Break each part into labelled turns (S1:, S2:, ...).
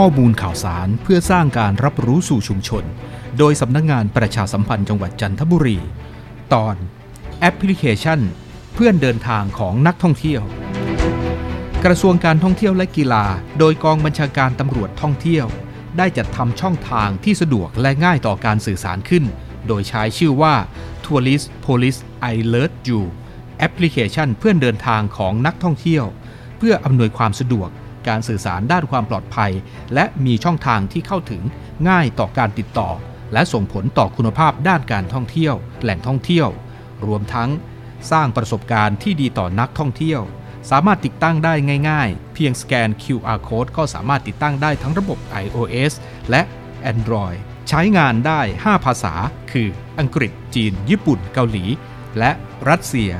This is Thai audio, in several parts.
S1: ข้อมูลข่าวสารเพื่อสร้างการรับรู้สู่ชุมชน โดยสำนักงงานประชาสัมพันธ์จังหวัดจันทบุรี ตอนแอปพลิเคชัน เพื่อนเดินทางของนักท่องเที่ยว กระทรวงการท่องเที่ยวและกีฬา โดยกองบัญชาการตำรวจท่องเที่ยว ได้จัดทำช่องทางที่สะดวกและง่ายต่อการสื่อสารขึ้น โดยใช้ชื่อว่า Tourist Police Alert You แอปพลิเคชันเพื่อนเดินทางของนักท่องเที่ยว เพื่ออำนวยความสะดวก การสื่อสารด้านความปลอดภัย และมีช่องทางที่เข้าถึงง่ายต่อการติดต่อ และส่งผลต่อคุณภาพด้านการท่องเที่ยว แหล่งท่องเที่ยว รวมทั้ง สร้างประสบการณ์ที่ดีต่อนักท่องเที่ยว สามารถติดตั้งได้ง่าย ๆ เพียงสแกน QR code ก็สามารถติดตั้งได้ทั้งระบบ iOS และ Android ใช้งานได้ 5 ภาษา คือ อังกฤษ จีน ญี่ปุ่น เกาหลี และรัสเซีย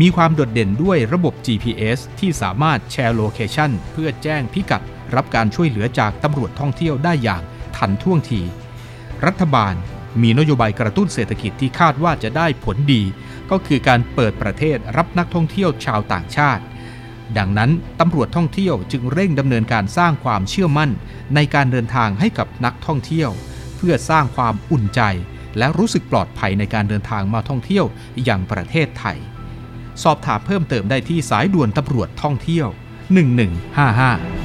S1: มีความโดดเด่นด้วยระบบ GPS ที่สามารถแชร์โลเคชันเพื่อแจ้งพิกัด รับการช่วยเหลือจากตำรวจท่องเที่ยวได้อย่างทันท่วงที รัฐบาลมีนโยบายกระตุ้นเศรษฐกิจที่คาดว่าจะได้ผลดี ก็คือการเปิดประเทศรับนักท่องเที่ยวชาวต่างชาติ ดังนั้นตำรวจท่องเที่ยวจึงเร่งดำเนินการสร้างความเชื่อมั่น ในการเดินทางให้กับนักท่องเที่ยว เพื่อสร้างความอุ่นใจ และรู้สึกปลอดภัยในการเดินทางมาท่องเที่ยวอย่างประเทศไทย สอบถามเพิ่มเติมได้ที่สายด่วนตำรวจท่องเที่ยว 1155